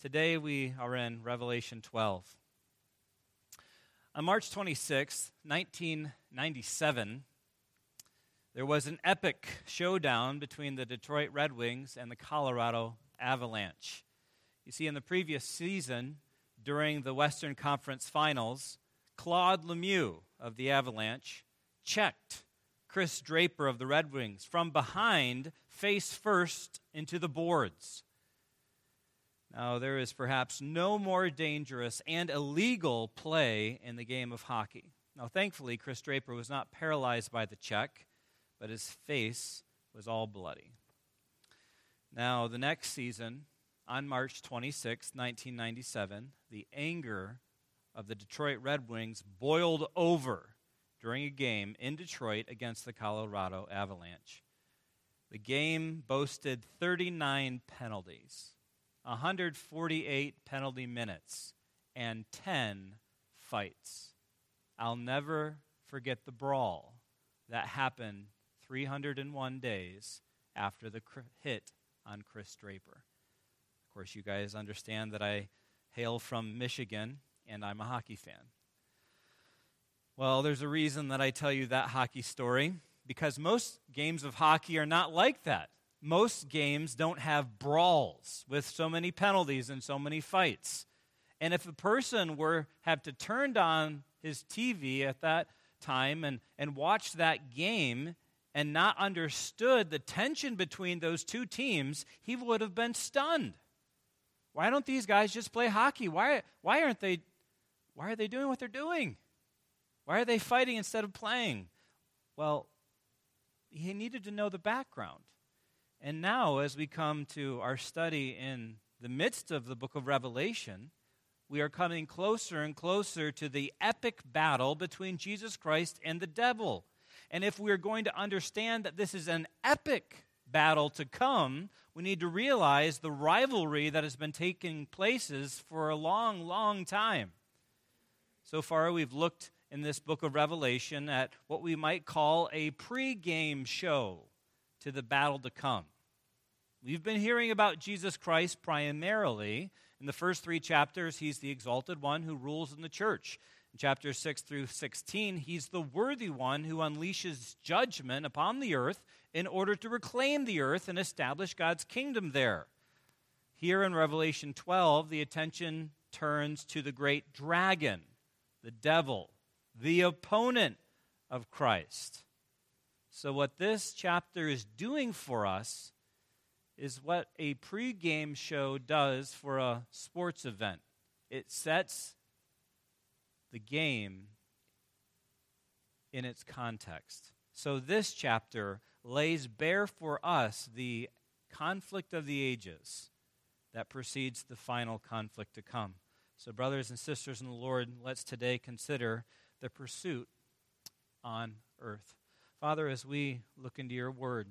Today we are in Revelation 12. On March 26, 1997, there was an epic showdown between the Detroit Red Wings and the Colorado Avalanche. You see, in the previous season, during the Western Conference Finals, Claude Lemieux of the Avalanche checked Chris Draper of the Red Wings from behind, face first, into the boards. Now, there is perhaps no more dangerous and illegal play in the game of hockey. Now, thankfully, Chris Draper was not paralyzed by the check, but his face was all bloody. Now, the next season, on March 26, 1997, the anger of the Detroit Red Wings boiled over during a game in Detroit against the Colorado Avalanche. The game boasted 39 penalties. 148 penalty minutes, and 10 fights. I'll never forget the brawl that happened 301 days after the hit on Chris Draper. Of course, you guys understand that I hail from Michigan and I'm a hockey fan. Well, there's a reason that I tell you that hockey story because most games of hockey are not like that most games don't have brawls with so many penalties and so many fights. And if a person were have to turn on his TV at that time and, and watch that game and not understood the tension between those two teams, he would have been stunned. Why don't these guys just play hockey? Why, why aren't they why are they doing what they're doing? Why are they fighting instead of playing? Well, he needed to know the background. And now, as we come to our study in the midst of the book of Revelation, we are coming closer and closer to the epic battle between Jesus Christ and the devil. And if we are going to understand that this is an epic battle to come, we need to realize the rivalry that has been taking places for a long, long time. So far, we've looked in this book of Revelation at what we might call a pre-game show to the battle to come. We've been hearing about Jesus Christ primarily. In the first three chapters, he's the exalted one who rules in the church. In chapters 6 through 16, he's the worthy one who unleashes judgment upon the earth in order to reclaim the earth and establish God's kingdom there. Here in Revelation 12, the attention turns to the great dragon, the devil, the opponent of Christ. So, what this chapter is doing for us is what a pregame show does for a sports event it sets the game in its context. So, this chapter lays bare for us the conflict of the ages that precedes the final conflict to come. So, brothers and sisters in the Lord, let's today consider the pursuit on earth. Father, as we look into your word,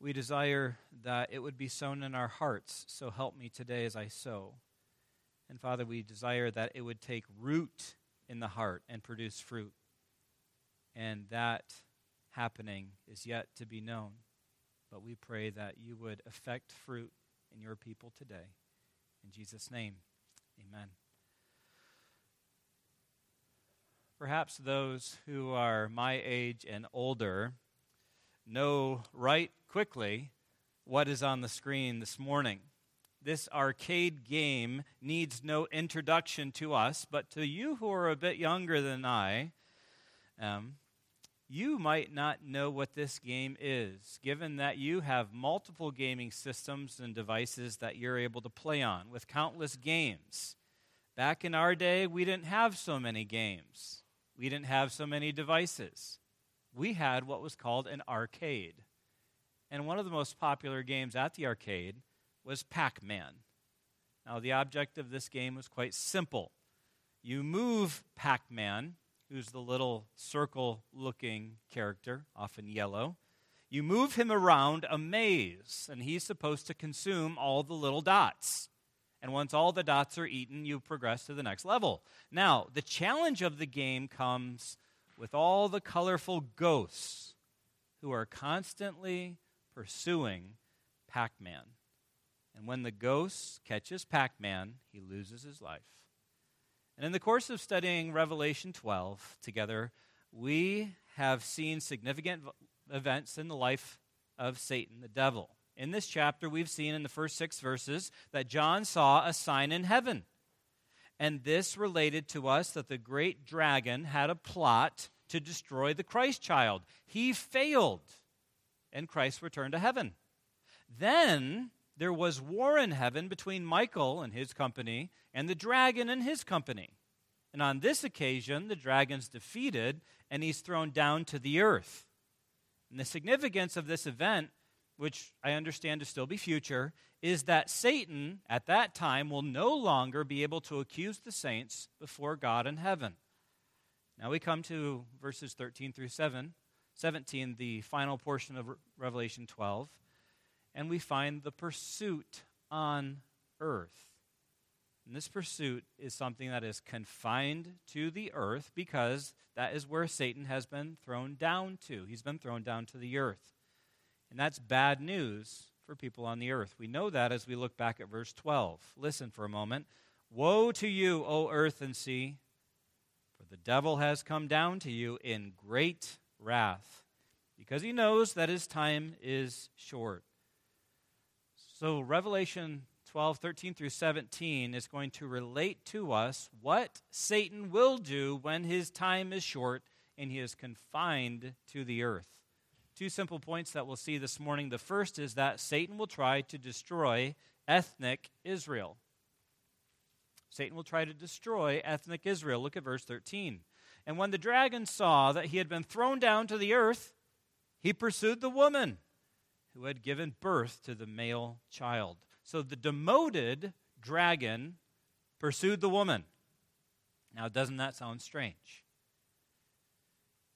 we desire that it would be sown in our hearts. So help me today as I sow. And Father, we desire that it would take root in the heart and produce fruit. And that happening is yet to be known. But we pray that you would effect fruit in your people today. In Jesus' name, amen. Perhaps those who are my age and older know right quickly what is on the screen this morning. This arcade game needs no introduction to us, but to you who are a bit younger than I, um, you might not know what this game is, given that you have multiple gaming systems and devices that you're able to play on with countless games. Back in our day, we didn't have so many games, we didn't have so many devices we had what was called an arcade. And one of the most popular games at the arcade was Pac Man. Now, the object of this game was quite simple. You move Pac Man, who's the little circle looking character, often yellow. You move him around a maze, and he's supposed to consume all the little dots. And once all the dots are eaten, you progress to the next level. Now, the challenge of the game comes with all the colorful ghosts who are constantly pursuing Pac Man. And when the ghost catches Pac Man, he loses his life. And in the course of studying Revelation 12 together, we have seen significant events in the life of Satan, the devil. In this chapter, we've seen in the first six verses that John saw a sign in heaven. And this related to us that the great dragon had a plot to destroy the Christ child. He failed, and Christ returned to heaven. Then there was war in heaven between Michael and his company and the dragon and his company. And on this occasion, the dragon's defeated and he's thrown down to the earth. And the significance of this event, which I understand to still be future, is that Satan at that time will no longer be able to accuse the saints before God in heaven. Now we come to verses 13 through 7, 17, the final portion of Revelation 12, and we find the pursuit on earth. And this pursuit is something that is confined to the earth because that is where Satan has been thrown down to. He's been thrown down to the earth. And that's bad news for people on the earth. We know that as we look back at verse 12. Listen for a moment. Woe to you, O earth and sea, for the devil has come down to you in great wrath, because he knows that his time is short. So, Revelation 12, 13 through 17 is going to relate to us what Satan will do when his time is short and he is confined to the earth. Two simple points that we'll see this morning. The first is that Satan will try to destroy ethnic Israel. Satan will try to destroy ethnic Israel. Look at verse 13. And when the dragon saw that he had been thrown down to the earth, he pursued the woman who had given birth to the male child. So the demoted dragon pursued the woman. Now, doesn't that sound strange?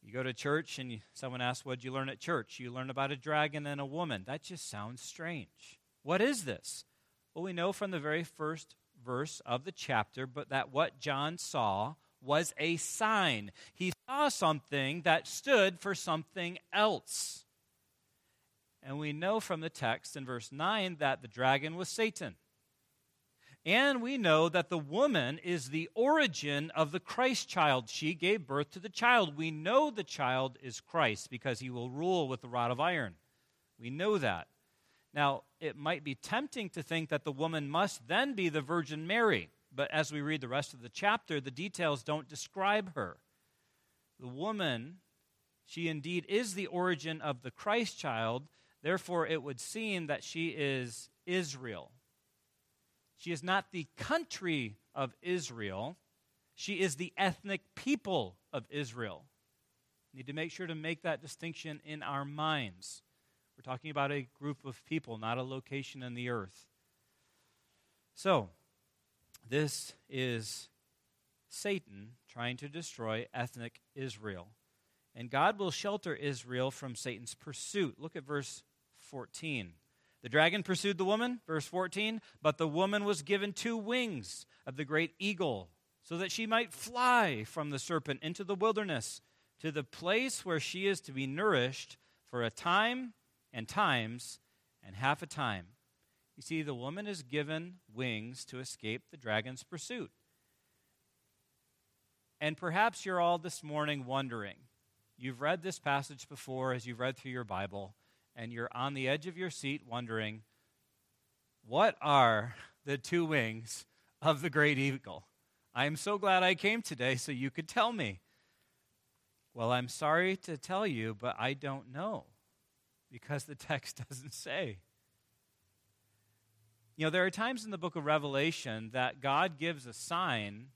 You go to church and you, someone asks, What'd you learn at church? You learn about a dragon and a woman. That just sounds strange. What is this? Well, we know from the very first verse of the chapter, but that what John saw was a sign. He saw something that stood for something else. And we know from the text in verse 9 that the dragon was Satan. And we know that the woman is the origin of the Christ child. She gave birth to the child. We know the child is Christ because he will rule with the rod of iron. We know that. Now, it might be tempting to think that the woman must then be the Virgin Mary, but as we read the rest of the chapter, the details don't describe her. The woman, she indeed is the origin of the Christ child, Therefore, it would seem that she is Israel. She is not the country of Israel, she is the ethnic people of Israel. Need to make sure to make that distinction in our minds. We're talking about a group of people, not a location in the earth. So, this is Satan trying to destroy ethnic Israel. And God will shelter Israel from Satan's pursuit. Look at verse 14. The dragon pursued the woman, verse 14, but the woman was given two wings of the great eagle, so that she might fly from the serpent into the wilderness to the place where she is to be nourished for a time and times and half a time. You see, the woman is given wings to escape the dragon's pursuit. And perhaps you're all this morning wondering, you've read this passage before as you've read through your Bible and you're on the edge of your seat wondering, what are the two wings of the great eagle? I am so glad I came today so you could tell me. Well, I'm sorry to tell you, but I don't know because the text doesn't say. You know, there are times in the book of Revelation that God gives a sign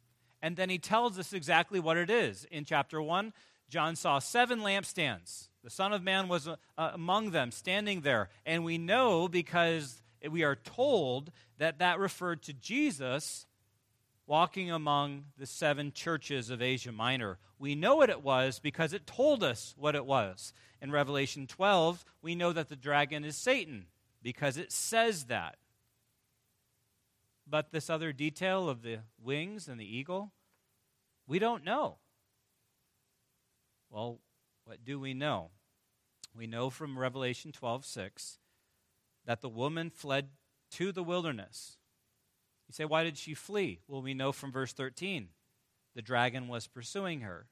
and then he tells us exactly what it is. In chapter 1, John saw seven lampstands. The Son of Man was uh, among them, standing there. And we know because we are told that that referred to Jesus walking among the seven churches of Asia Minor. We know what it was because it told us what it was. In Revelation 12, we know that the dragon is Satan because it says that. But this other detail of the wings and the eagle, we don't know. Well, what do we know? We know from Revelation 12 6 that the woman fled to the wilderness. You say, why did she flee? Well, we know from verse 13 the dragon was pursuing her.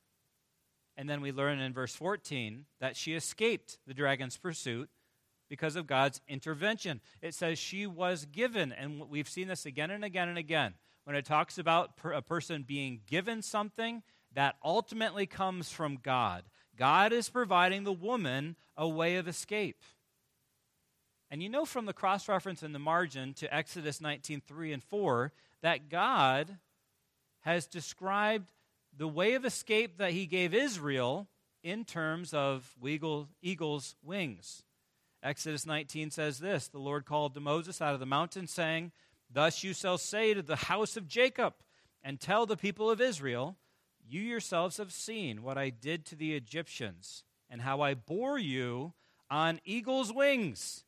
And then we learn in verse 14 that she escaped the dragon's pursuit because of God's intervention. It says she was given, and we've seen this again and again and again. When it talks about a person being given something, that ultimately comes from God. God is providing the woman a way of escape. And you know from the cross reference in the margin to Exodus 19 3 and 4 that God has described the way of escape that he gave Israel in terms of eagle, eagle's wings. Exodus 19 says this The Lord called to Moses out of the mountain, saying, Thus you shall say to the house of Jacob, and tell the people of Israel, You yourselves have seen what I did to the Egyptians, and how I bore you on eagle's wings,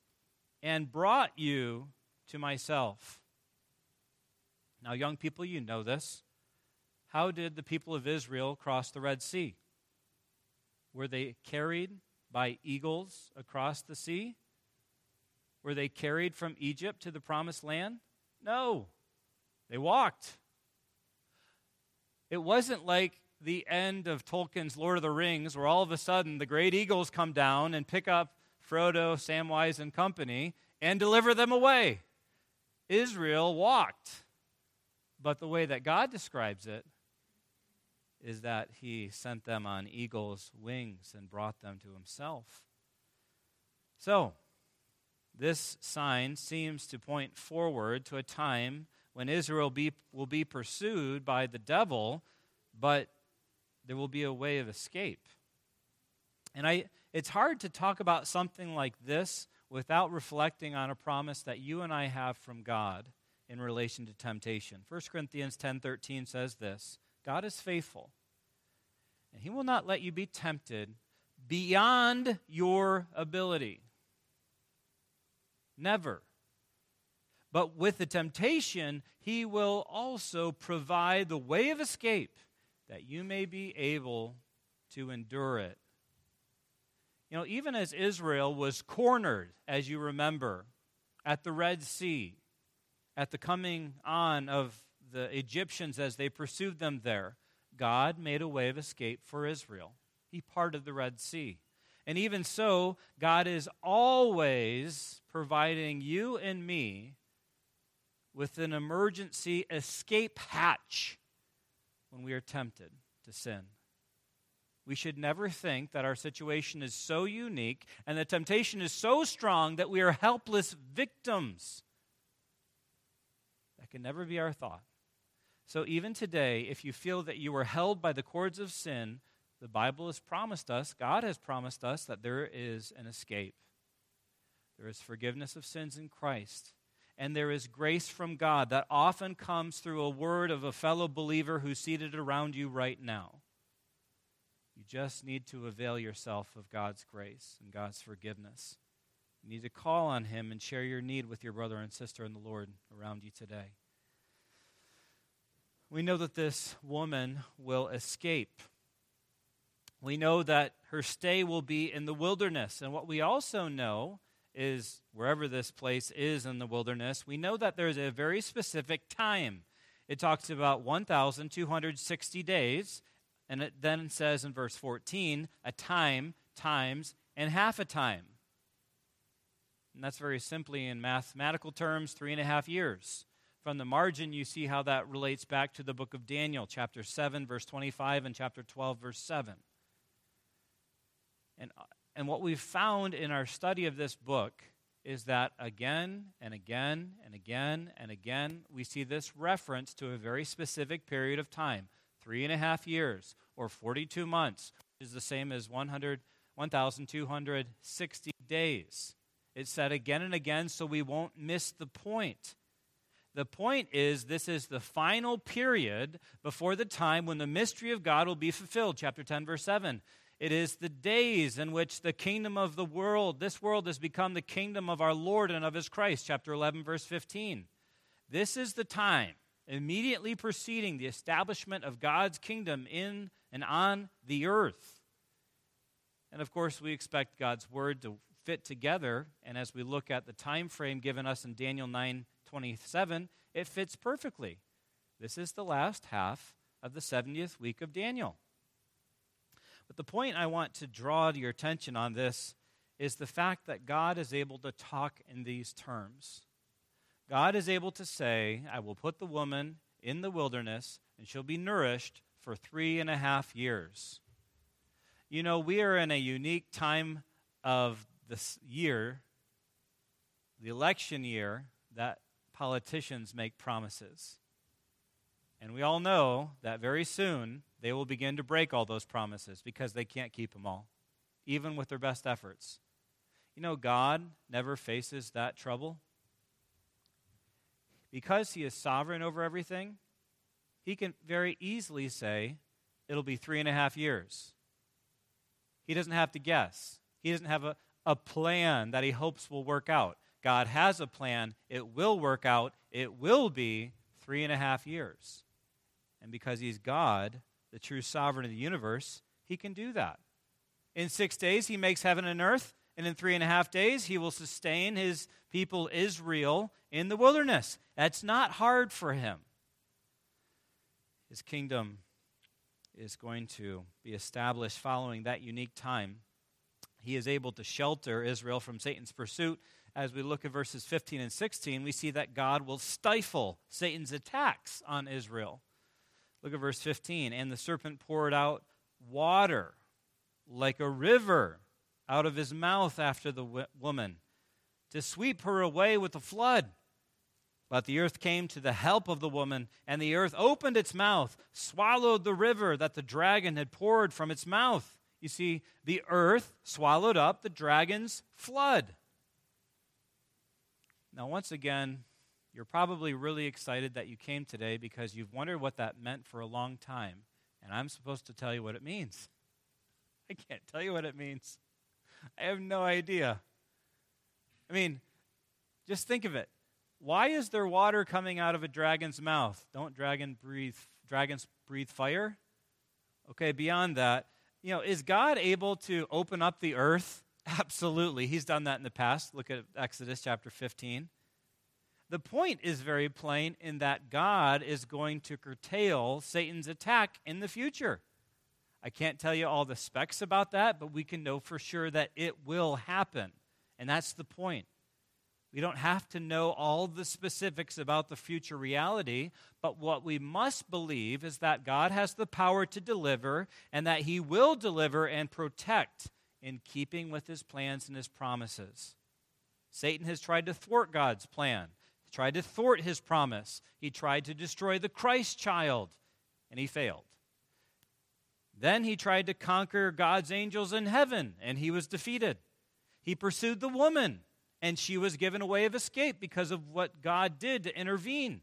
and brought you to myself. Now, young people, you know this. How did the people of Israel cross the Red Sea? Were they carried by eagles across the sea? Were they carried from Egypt to the promised land? No. They walked. It wasn't like the end of Tolkien's Lord of the Rings, where all of a sudden the great eagles come down and pick up Frodo, Samwise, and company and deliver them away. Israel walked. But the way that God describes it is that he sent them on eagle's wings and brought them to himself. So, this sign seems to point forward to a time when Israel be, will be pursued by the devil, but there will be a way of escape. And I, it's hard to talk about something like this without reflecting on a promise that you and I have from God in relation to temptation. 1 Corinthians 10:13 says this, God is faithful, and he will not let you be tempted beyond your ability. Never. But with the temptation, he will also provide the way of escape that you may be able to endure it. You know, even as Israel was cornered, as you remember, at the Red Sea, at the coming on of the Egyptians as they pursued them there, God made a way of escape for Israel. He parted the Red Sea. And even so, God is always providing you and me with an emergency escape hatch when we are tempted to sin. We should never think that our situation is so unique and the temptation is so strong that we are helpless victims. That can never be our thought. So, even today, if you feel that you are held by the cords of sin, the Bible has promised us, God has promised us, that there is an escape. There is forgiveness of sins in Christ. And there is grace from God that often comes through a word of a fellow believer who's seated around you right now. You just need to avail yourself of God's grace and God's forgiveness. You need to call on Him and share your need with your brother and sister in the Lord around you today. We know that this woman will escape. We know that her stay will be in the wilderness. And what we also know is wherever this place is in the wilderness, we know that there's a very specific time. It talks about 1,260 days, and it then says in verse 14, a time, times, and half a time. And that's very simply in mathematical terms, three and a half years. From the margin, you see how that relates back to the book of Daniel, chapter 7, verse 25, and chapter 12, verse 7. And, and what we've found in our study of this book is that again and again and again and again, we see this reference to a very specific period of time three and a half years, or 42 months, which is the same as 100, 1,260 days. It's said again and again so we won't miss the point. The point is, this is the final period before the time when the mystery of God will be fulfilled. Chapter 10, verse 7. It is the days in which the kingdom of the world, this world has become the kingdom of our Lord and of his Christ. Chapter 11, verse 15. This is the time immediately preceding the establishment of God's kingdom in and on the earth. And of course, we expect God's word to fit together. And as we look at the time frame given us in Daniel 9 27, it fits perfectly. This is the last half of the 70th week of Daniel. But the point I want to draw to your attention on this is the fact that God is able to talk in these terms. God is able to say, I will put the woman in the wilderness, and she'll be nourished for three and a half years. You know, we are in a unique time of this year, the election year, that politicians make promises. And we all know that very soon they will begin to break all those promises because they can't keep them all, even with their best efforts. You know, God never faces that trouble. Because He is sovereign over everything, He can very easily say, it'll be three and a half years. He doesn't have to guess, He doesn't have a, a plan that He hopes will work out. God has a plan, it will work out, it will be three and a half years. And because he's God, the true sovereign of the universe, he can do that. In six days, he makes heaven and earth, and in three and a half days, he will sustain his people Israel in the wilderness. That's not hard for him. His kingdom is going to be established following that unique time. He is able to shelter Israel from Satan's pursuit. As we look at verses 15 and 16, we see that God will stifle Satan's attacks on Israel. Look at verse 15. And the serpent poured out water like a river out of his mouth after the woman to sweep her away with the flood. But the earth came to the help of the woman, and the earth opened its mouth, swallowed the river that the dragon had poured from its mouth. You see, the earth swallowed up the dragon's flood. Now, once again, you're probably really excited that you came today because you've wondered what that meant for a long time. And I'm supposed to tell you what it means. I can't tell you what it means. I have no idea. I mean, just think of it. Why is there water coming out of a dragon's mouth? Don't dragon breathe dragons breathe fire? Okay, beyond that, you know, is God able to open up the earth? Absolutely. He's done that in the past. Look at Exodus chapter 15. The point is very plain in that God is going to curtail Satan's attack in the future. I can't tell you all the specs about that, but we can know for sure that it will happen. And that's the point. We don't have to know all the specifics about the future reality, but what we must believe is that God has the power to deliver and that He will deliver and protect in keeping with His plans and His promises. Satan has tried to thwart God's plan tried to thwart his promise. He tried to destroy the Christ child, and he failed. Then he tried to conquer God's angels in heaven, and he was defeated. He pursued the woman, and she was given a way of escape because of what God did to intervene.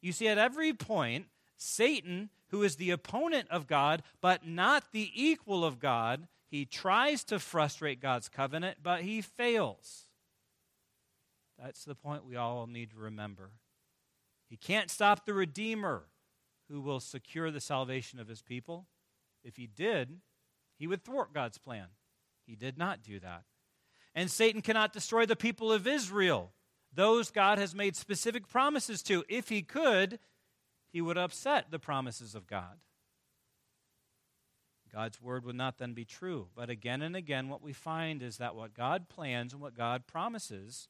You see, at every point, Satan, who is the opponent of God, but not the equal of God, he tries to frustrate God's covenant, but he fails. That's the point we all need to remember. He can't stop the Redeemer who will secure the salvation of his people. If he did, he would thwart God's plan. He did not do that. And Satan cannot destroy the people of Israel, those God has made specific promises to. If he could, he would upset the promises of God. God's word would not then be true. But again and again, what we find is that what God plans and what God promises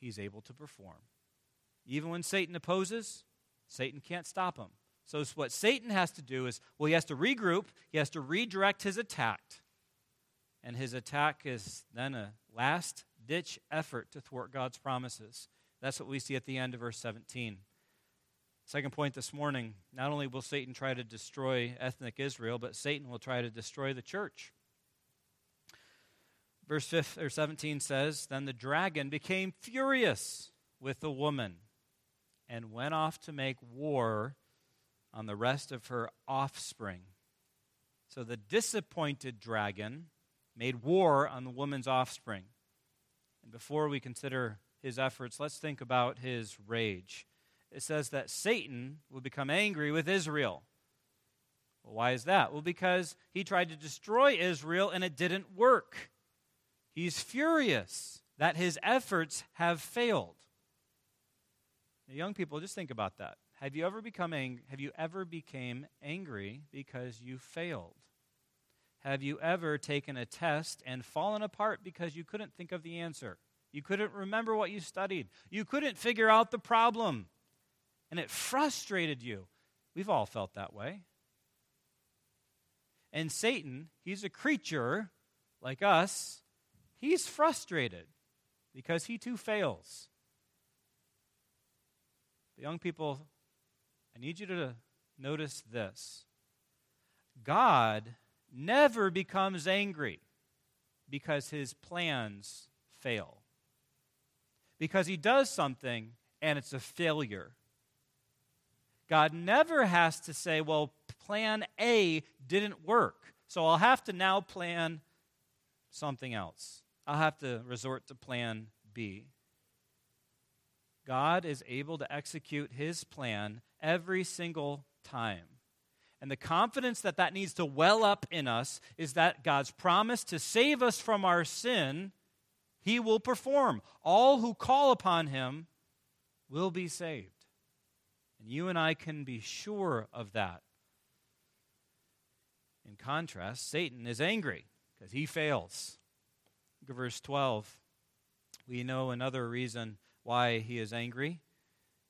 he's able to perform. Even when Satan opposes, Satan can't stop him. So what Satan has to do is, well, he has to regroup, he has to redirect his attack. And his attack is then a last ditch effort to thwart God's promises. That's what we see at the end of verse 17. Second point this morning not only will Satan try to destroy ethnic Israel, but Satan will try to destroy the church. Verse 5 or 17 says, Then the dragon became furious with the woman and went off to make war on the rest of her offspring. So the disappointed dragon made war on the woman's offspring. And before we consider his efforts, let's think about his rage. It says that Satan will become angry with Israel. Well, why is that? Well, because he tried to destroy Israel and it didn't work. He's furious that his efforts have failed. Now, young people, just think about that. Have you ever become ang- have you ever became angry because you failed? Have you ever taken a test and fallen apart because you couldn't think of the answer? You couldn't remember what you studied. You couldn't figure out the problem. And it frustrated you. We've all felt that way. And Satan, he's a creature like us. He's frustrated because he too fails. The young people, I need you to notice this God never becomes angry because his plans fail. Because he does something and it's a failure. God never has to say, well, plan A didn't work, so I'll have to now plan something else. I'll have to resort to plan B. God is able to execute his plan every single time. And the confidence that that needs to well up in us is that God's promise to save us from our sin, He will perform. All who call upon Him will be saved. And you and I can be sure of that. In contrast, Satan is angry because he fails. Look at verse 12. We know another reason why he is angry.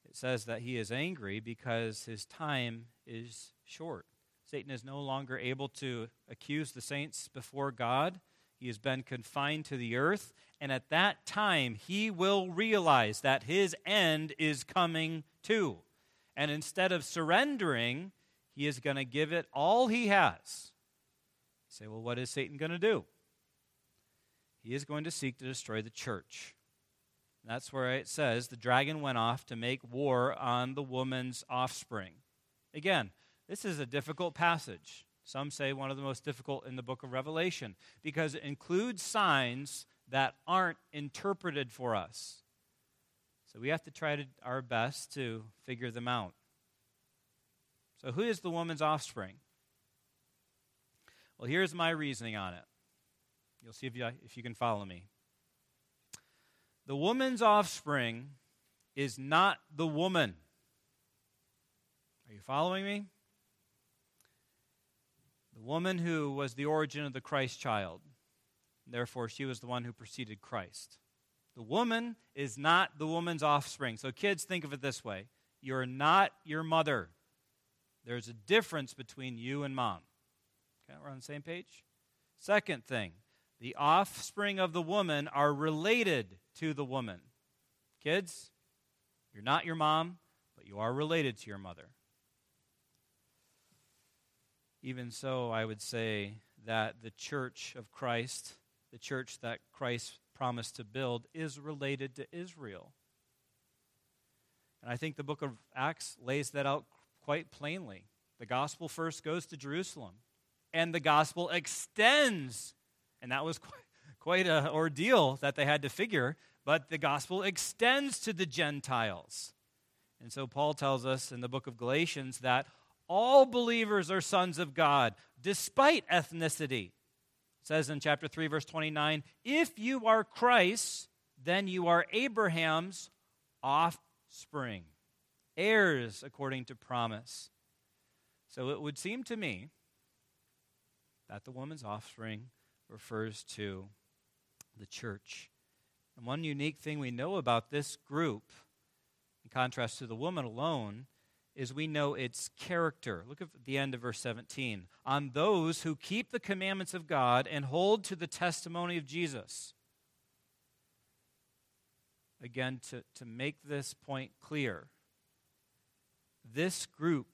It says that he is angry because his time is short. Satan is no longer able to accuse the saints before God. He has been confined to the earth, and at that time he will realize that his end is coming too. And instead of surrendering, he is going to give it all he has. You say, well, what is Satan going to do? He is going to seek to destroy the church. That's where it says the dragon went off to make war on the woman's offspring. Again, this is a difficult passage. Some say one of the most difficult in the book of Revelation because it includes signs that aren't interpreted for us. So we have to try to, our best to figure them out. So, who is the woman's offspring? Well, here's my reasoning on it. You'll see if you, if you can follow me. The woman's offspring is not the woman. Are you following me? The woman who was the origin of the Christ child. Therefore, she was the one who preceded Christ. The woman is not the woman's offspring. So, kids, think of it this way you're not your mother. There's a difference between you and mom. Okay, we're on the same page? Second thing, the offspring of the woman are related to the woman. Kids, you're not your mom, but you are related to your mother. Even so, I would say that the church of Christ, the church that Christ promised to build, is related to Israel. And I think the book of Acts lays that out quite plainly. The gospel first goes to Jerusalem, and the gospel extends. And that was quite, an ordeal that they had to figure, but the gospel extends to the Gentiles. And so Paul tells us in the book of Galatians that all believers are sons of God, despite ethnicity. It says in chapter 3, verse 29 If you are Christ, then you are Abraham's offspring, heirs according to promise. So it would seem to me that the woman's offspring refers to the church. And one unique thing we know about this group, in contrast to the woman alone, is we know its character. Look at the end of verse 17. On those who keep the commandments of God and hold to the testimony of Jesus. Again, to, to make this point clear, this group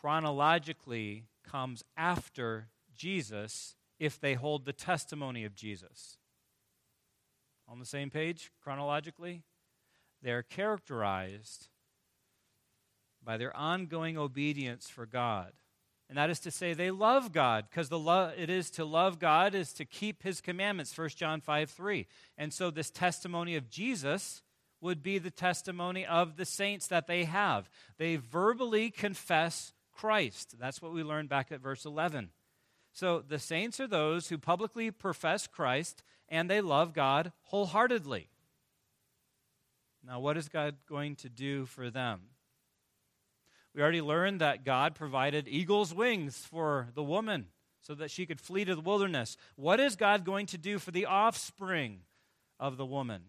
chronologically comes after Jesus if they hold the testimony of Jesus. On the same page, chronologically? They're characterized by their ongoing obedience for God. And that is to say, they love God, because the lo- it is to love God is to keep his commandments, 1 John 5 3. And so, this testimony of Jesus would be the testimony of the saints that they have. They verbally confess Christ. That's what we learned back at verse 11. So, the saints are those who publicly profess Christ and they love God wholeheartedly. Now, what is God going to do for them? We already learned that God provided eagle's wings for the woman so that she could flee to the wilderness. What is God going to do for the offspring of the woman?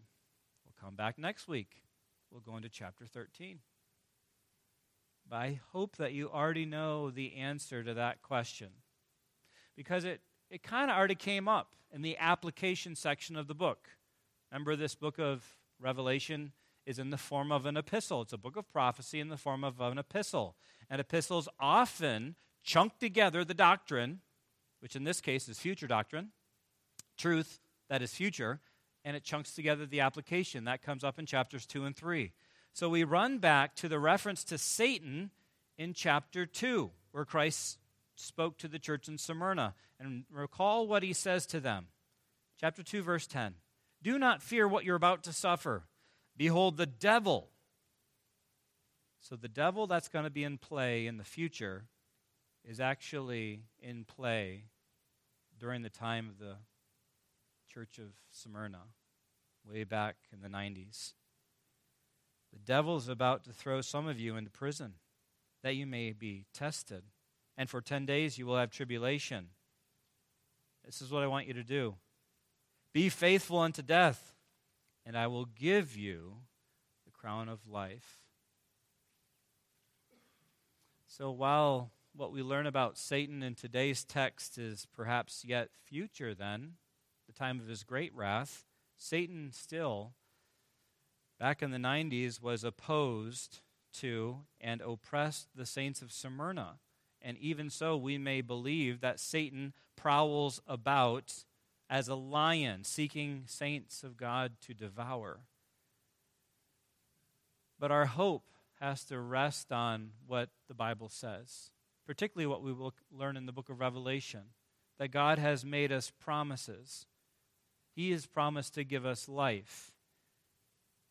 We'll come back next week. We'll go into chapter 13. But I hope that you already know the answer to that question because it, it kind of already came up in the application section of the book. Remember, this book of Revelation is in the form of an epistle. It's a book of prophecy in the form of an epistle. And epistles often chunk together the doctrine, which in this case is future doctrine, truth that is future, and it chunks together the application. That comes up in chapters 2 and 3. So we run back to the reference to Satan in chapter 2, where Christ spoke to the church in Smyrna. And recall what he says to them. Chapter 2, verse 10. Do not fear what you're about to suffer. Behold, the devil. So, the devil that's going to be in play in the future is actually in play during the time of the church of Smyrna, way back in the 90s. The devil is about to throw some of you into prison that you may be tested. And for 10 days you will have tribulation. This is what I want you to do be faithful unto death and I will give you the crown of life. So while what we learn about Satan in today's text is perhaps yet future, then, the time of his great wrath, Satan still, back in the 90s, was opposed to and oppressed the saints of Smyrna. And even so, we may believe that Satan prowls about as a lion seeking saints of God to devour. But our hope has to rest on what the Bible says, particularly what we will learn in the book of Revelation that God has made us promises. He has promised to give us life,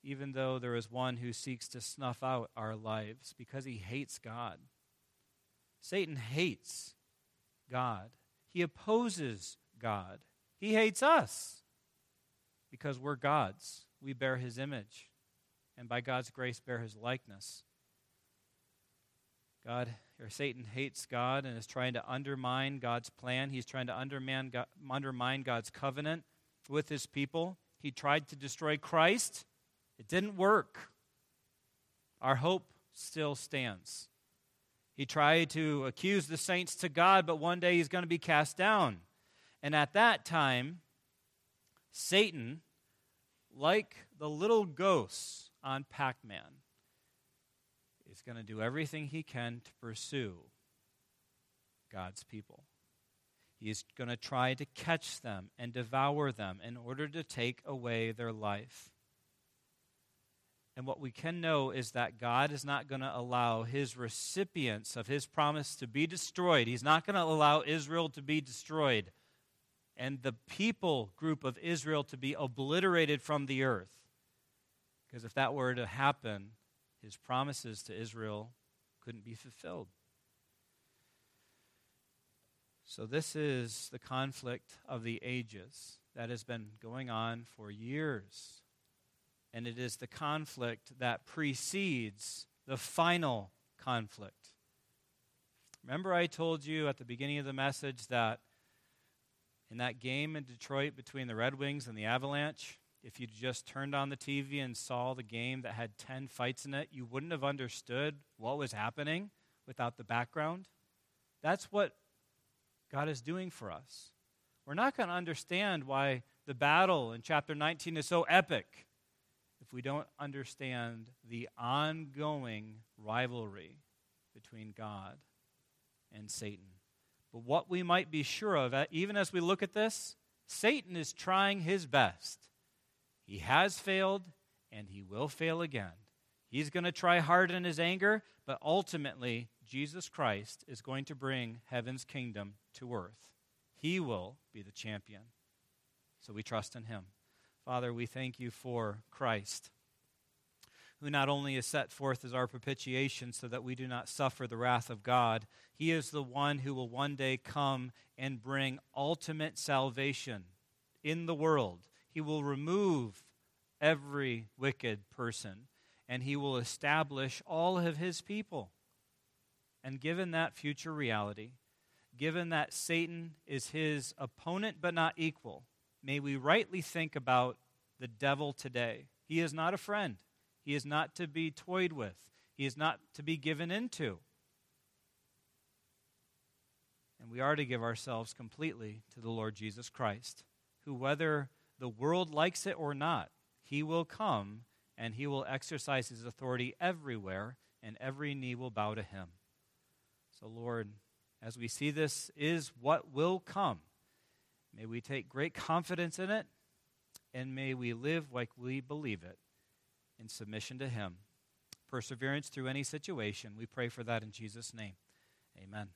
even though there is one who seeks to snuff out our lives because he hates God. Satan hates God, he opposes God. He hates us because we're God's. We bear his image, and by God's grace, bear his likeness. God or Satan hates God and is trying to undermine God's plan. He's trying to undermine, God, undermine God's covenant with his people. He tried to destroy Christ. It didn't work. Our hope still stands. He tried to accuse the saints to God, but one day he's going to be cast down. And at that time, Satan, like the little ghosts on Pac Man, is going to do everything he can to pursue God's people. He's going to try to catch them and devour them in order to take away their life. And what we can know is that God is not going to allow his recipients of his promise to be destroyed. He's not going to allow Israel to be destroyed and the people group of Israel to be obliterated from the earth. Because if that were to happen, his promises to Israel couldn't be fulfilled. So, this is the conflict of the ages that has been going on for years. And it is the conflict that precedes the final conflict. Remember, I told you at the beginning of the message that in that game in Detroit between the Red Wings and the Avalanche, if you just turned on the TV and saw the game that had 10 fights in it, you wouldn't have understood what was happening without the background. That's what God is doing for us. We're not going to understand why the battle in chapter 19 is so epic if we don't understand the ongoing rivalry between God and Satan. But what we might be sure of, uh, even as we look at this, Satan is trying his best. He has failed, and he will fail again. He's going to try hard in his anger, but ultimately, Jesus Christ is going to bring heaven's kingdom to earth. He will be the champion. So we trust in him. Father, we thank you for Christ who not only is set forth as our propitiation so that we do not suffer the wrath of God, he is the one who will one day come and bring ultimate salvation in the world. He will remove every wicked person, and he will establish all of his people. And given that future reality, given that Satan is his opponent but not equal, may we rightly think about the devil today. He is not a friend, he is not to be toyed with, he is not to be given into. And we are to give ourselves completely to the Lord Jesus Christ, who, whether the world likes it or not, he will come and he will exercise his authority everywhere, and every knee will bow to him. So, Lord, as we see this is what will come, may we take great confidence in it, and may we live like we believe it in submission to him. Perseverance through any situation. We pray for that in Jesus' name. Amen.